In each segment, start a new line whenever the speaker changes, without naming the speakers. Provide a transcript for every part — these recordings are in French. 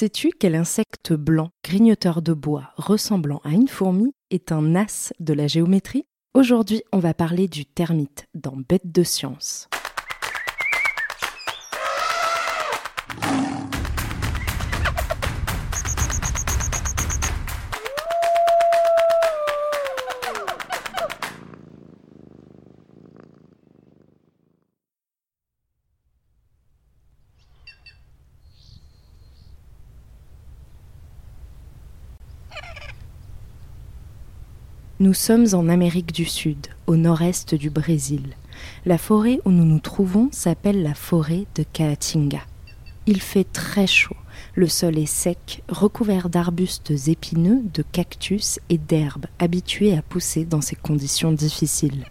Sais-tu quel insecte blanc, grignoteur de bois, ressemblant à une fourmi, est un as de la géométrie? Aujourd'hui, on va parler du termite dans Bête de science. Nous sommes en Amérique du Sud, au nord-est du Brésil. La forêt où nous nous trouvons s'appelle la forêt de Caatinga. Il fait très chaud, le sol est sec, recouvert d'arbustes épineux, de cactus et d'herbes habitués à pousser dans ces conditions difficiles.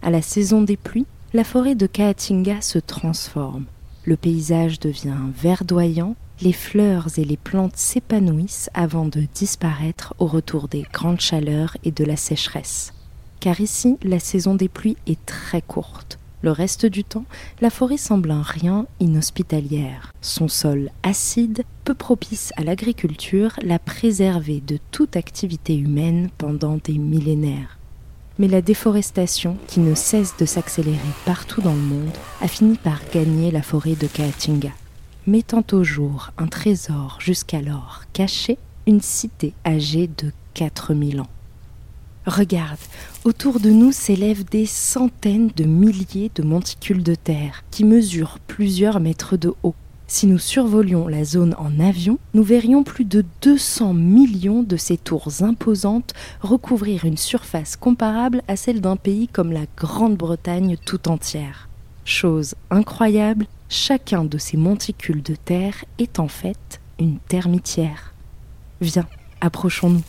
À la saison des pluies, la forêt de Caatinga se transforme. Le paysage devient verdoyant les fleurs et les plantes s'épanouissent avant de disparaître au retour des grandes chaleurs et de la sécheresse. Car ici, la saison des pluies est très courte. Le reste du temps, la forêt semble un rien inhospitalière. Son sol acide, peu propice à l'agriculture, l'a préservé de toute activité humaine pendant des millénaires. Mais la déforestation, qui ne cesse de s'accélérer partout dans le monde, a fini par gagner la forêt de Caatinga mettant au jour un trésor jusqu'alors caché, une cité âgée de 4000 ans. Regarde, autour de nous s'élèvent des centaines de milliers de monticules de terre qui mesurent plusieurs mètres de haut. Si nous survolions la zone en avion, nous verrions plus de 200 millions de ces tours imposantes recouvrir une surface comparable à celle d'un pays comme la Grande-Bretagne tout entière. Chose incroyable, chacun de ces monticules de terre est en fait une termitière. Viens, approchons-nous.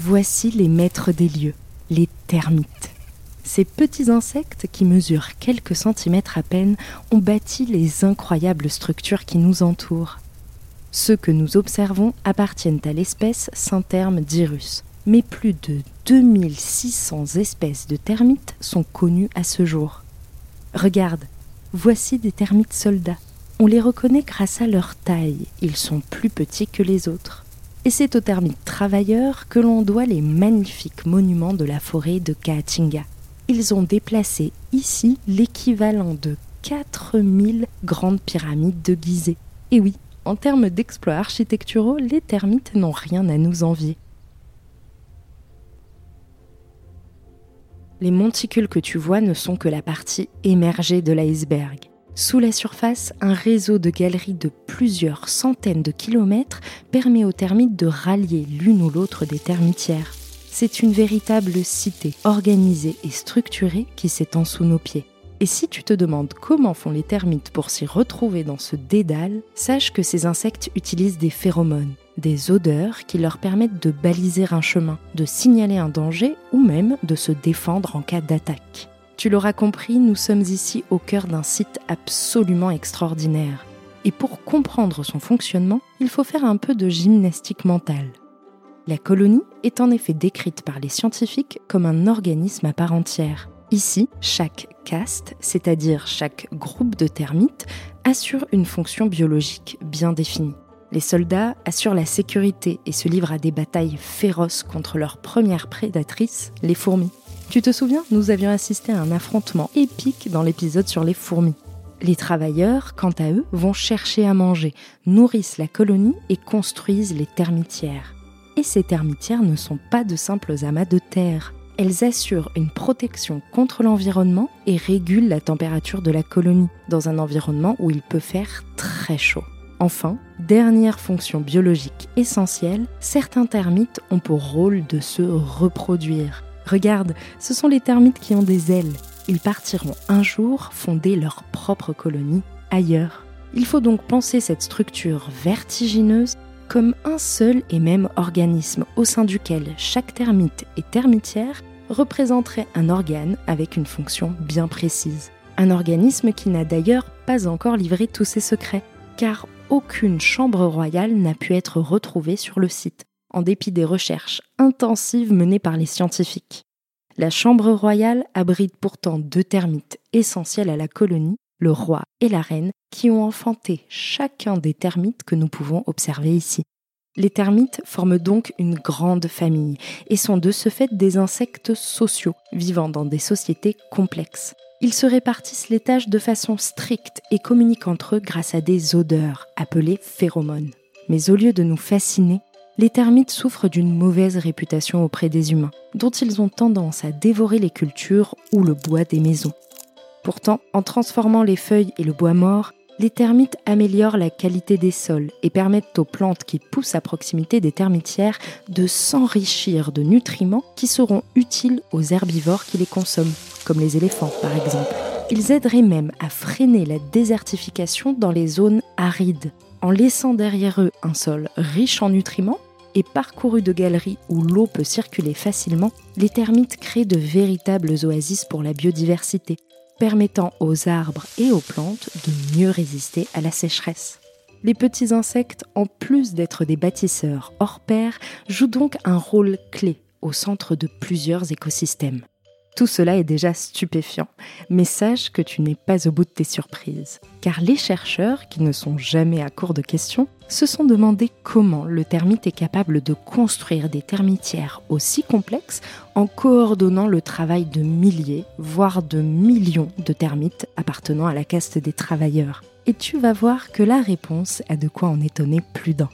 Voici les maîtres des lieux, les termites. Ces petits insectes qui mesurent quelques centimètres à peine ont bâti les incroyables structures qui nous entourent. Ceux que nous observons appartiennent à l'espèce Synterme dirus, mais plus de 2600 espèces de termites sont connues à ce jour. Regarde, voici des termites soldats. On les reconnaît grâce à leur taille, ils sont plus petits que les autres. Et c'est aux termites travailleurs que l'on doit les magnifiques monuments de la forêt de Caatinga. Ils ont déplacé ici l'équivalent de 4000 grandes pyramides de Gizeh. Et oui, en termes d'exploits architecturaux, les termites n'ont rien à nous envier. les monticules que tu vois ne sont que la partie émergée de l'iceberg. Sous la surface, un réseau de galeries de plusieurs centaines de kilomètres permet aux termites de rallier l'une ou l'autre des termitières. C'est une véritable cité organisée et structurée qui s'étend sous nos pieds. Et si tu te demandes comment font les termites pour s'y retrouver dans ce dédale, sache que ces insectes utilisent des phéromones, des odeurs qui leur permettent de baliser un chemin, de signaler un danger ou même de se défendre en cas d'attaque. Tu l'auras compris, nous sommes ici au cœur d'un site absolument extraordinaire. Et pour comprendre son fonctionnement, il faut faire un peu de gymnastique mentale. La colonie est en effet décrite par les scientifiques comme un organisme à part entière. Ici, chaque caste, c'est-à-dire chaque groupe de termites, assure une fonction biologique bien définie. Les soldats assurent la sécurité et se livrent à des batailles féroces contre leur première prédatrice, les fourmis. Tu te souviens, nous avions assisté à un affrontement épique dans l'épisode sur les fourmis. Les travailleurs, quant à eux, vont chercher à manger, nourrissent la colonie et construisent les termitières. Et ces termitières ne sont pas de simples amas de terre. Elles assurent une protection contre l'environnement et régulent la température de la colonie, dans un environnement où il peut faire très chaud. Enfin, dernière fonction biologique essentielle, certains termites ont pour rôle de se reproduire. Regarde, ce sont les termites qui ont des ailes. Ils partiront un jour fonder leur propre colonie ailleurs. Il faut donc penser cette structure vertigineuse comme un seul et même organisme au sein duquel chaque termite et termitière représenterait un organe avec une fonction bien précise. Un organisme qui n'a d'ailleurs pas encore livré tous ses secrets, car aucune chambre royale n'a pu être retrouvée sur le site, en dépit des recherches intensives menées par les scientifiques. La chambre royale abrite pourtant deux termites essentiels à la colonie le roi et la reine, qui ont enfanté chacun des termites que nous pouvons observer ici. Les termites forment donc une grande famille et sont de ce fait des insectes sociaux, vivant dans des sociétés complexes. Ils se répartissent les tâches de façon stricte et communiquent entre eux grâce à des odeurs, appelées phéromones. Mais au lieu de nous fasciner, les termites souffrent d'une mauvaise réputation auprès des humains, dont ils ont tendance à dévorer les cultures ou le bois des maisons. Pourtant, en transformant les feuilles et le bois mort, les termites améliorent la qualité des sols et permettent aux plantes qui poussent à proximité des termitières de s'enrichir de nutriments qui seront utiles aux herbivores qui les consomment, comme les éléphants par exemple. Ils aideraient même à freiner la désertification dans les zones arides, en laissant derrière eux un sol riche en nutriments et parcouru de galeries où l'eau peut circuler facilement, les termites créent de véritables oasis pour la biodiversité, permettant aux arbres et aux plantes de mieux résister à la sécheresse. Les petits insectes, en plus d'être des bâtisseurs hors pair, jouent donc un rôle clé au centre de plusieurs écosystèmes. Tout cela est déjà stupéfiant, mais sache que tu n'es pas au bout de tes surprises. Car les chercheurs, qui ne sont jamais à court de questions, se sont demandé comment le termite est capable de construire des termitières aussi complexes en coordonnant le travail de milliers, voire de millions de termites appartenant à la caste des travailleurs. Et tu vas voir que la réponse a de quoi en étonner plus d'un.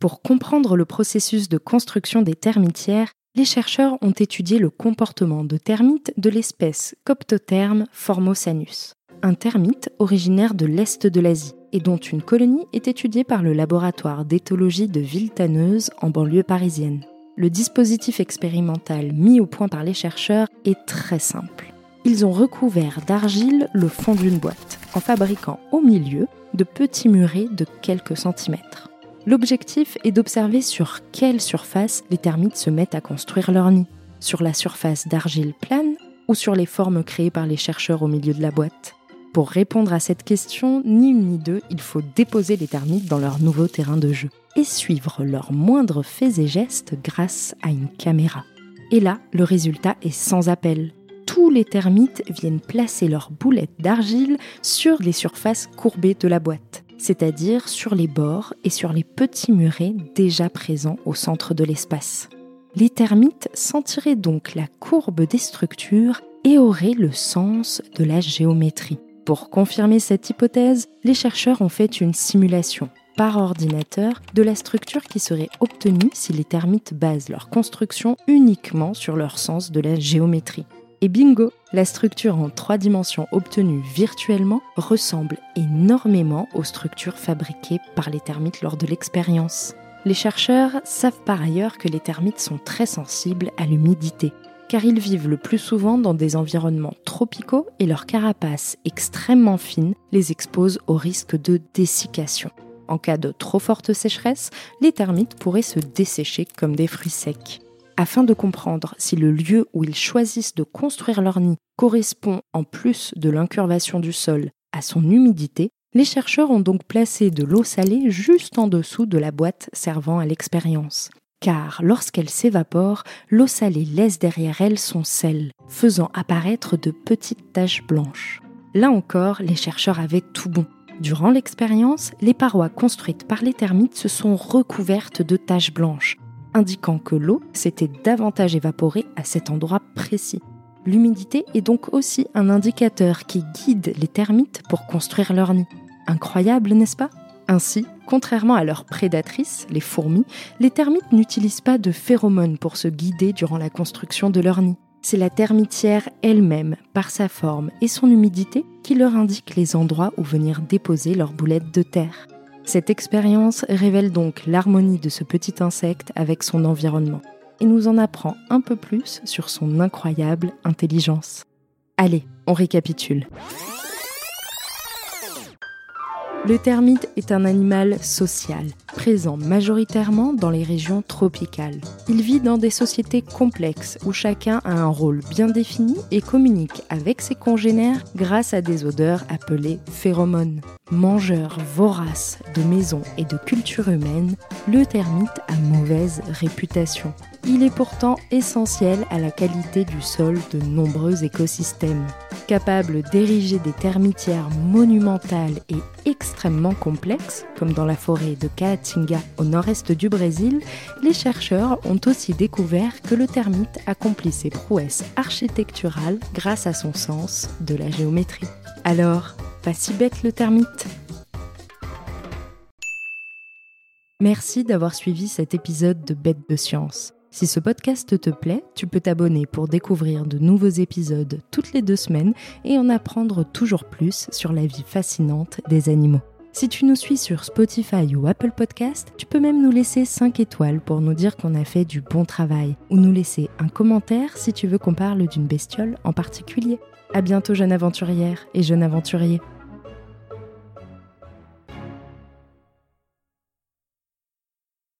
Pour comprendre le processus de construction des termitières, les chercheurs ont étudié le comportement de termites de l'espèce Coptotherme formosanus, un termite originaire de l'Est de l'Asie et dont une colonie est étudiée par le laboratoire d'éthologie de Villetaneuse en banlieue parisienne. Le dispositif expérimental mis au point par les chercheurs est très simple. Ils ont recouvert d'argile le fond d'une boîte en fabriquant au milieu de petits murets de quelques centimètres. L'objectif est d'observer sur quelle surface les termites se mettent à construire leur nid. Sur la surface d'argile plane ou sur les formes créées par les chercheurs au milieu de la boîte? Pour répondre à cette question, ni une ni deux, il faut déposer les termites dans leur nouveau terrain de jeu et suivre leurs moindres faits et gestes grâce à une caméra. Et là, le résultat est sans appel. Tous les termites viennent placer leurs boulettes d'argile sur les surfaces courbées de la boîte c'est-à-dire sur les bords et sur les petits murets déjà présents au centre de l'espace. Les termites sentiraient donc la courbe des structures et auraient le sens de la géométrie. Pour confirmer cette hypothèse, les chercheurs ont fait une simulation par ordinateur de la structure qui serait obtenue si les termites basent leur construction uniquement sur leur sens de la géométrie. Et bingo, la structure en trois dimensions obtenue virtuellement ressemble énormément aux structures fabriquées par les termites lors de l'expérience. Les chercheurs savent par ailleurs que les termites sont très sensibles à l'humidité, car ils vivent le plus souvent dans des environnements tropicaux et leur carapace extrêmement fine les expose au risque de dessiccation. En cas de trop forte sécheresse, les termites pourraient se dessécher comme des fruits secs. Afin de comprendre si le lieu où ils choisissent de construire leur nid correspond, en plus de l'incurvation du sol, à son humidité, les chercheurs ont donc placé de l'eau salée juste en dessous de la boîte servant à l'expérience. Car lorsqu'elle s'évapore, l'eau salée laisse derrière elle son sel, faisant apparaître de petites taches blanches. Là encore, les chercheurs avaient tout bon. Durant l'expérience, les parois construites par les termites se sont recouvertes de taches blanches, indiquant que l'eau s'était davantage évaporée à cet endroit précis. L'humidité est donc aussi un indicateur qui guide les termites pour construire leur nid. Incroyable, n'est-ce pas? Ainsi, contrairement à leurs prédatrices, les fourmis, les termites n'utilisent pas de phéromones pour se guider durant la construction de leur nid. C'est la termitière elle-même, par sa forme et son humidité, qui leur indique les endroits où venir déposer leurs boulettes de terre. Cette expérience révèle donc l'harmonie de ce petit insecte avec son environnement et nous en apprend un peu plus sur son incroyable intelligence. Allez, on récapitule. Le termite est un animal social, présent majoritairement dans les régions tropicales. Il vit dans des sociétés complexes où chacun a un rôle bien défini et communique avec ses congénères grâce à des odeurs appelées phéromones. Mangeur vorace de maisons et de culture humaine, le termite a mauvaise réputation. Il est pourtant essentiel à la qualité du sol de nombreux écosystèmes. Capable d'ériger des termitières monumentales et extrêmement complexes, comme dans la forêt de Caatinga au nord-est du Brésil, les chercheurs ont aussi découvert que le termite accomplit ses prouesses architecturales grâce à son sens de la géométrie. Alors, pas si bête le termite Merci d'avoir suivi cet épisode de Bête de Science. Si ce podcast te plaît, tu peux t'abonner pour découvrir de nouveaux épisodes toutes les deux semaines et en apprendre toujours plus sur la vie fascinante des animaux. Si tu nous suis sur Spotify ou Apple Podcast, tu peux même nous laisser 5 étoiles pour nous dire qu'on a fait du bon travail ou nous laisser un commentaire si tu veux qu'on parle d'une bestiole en particulier. À bientôt jeune aventurière et jeune aventurier.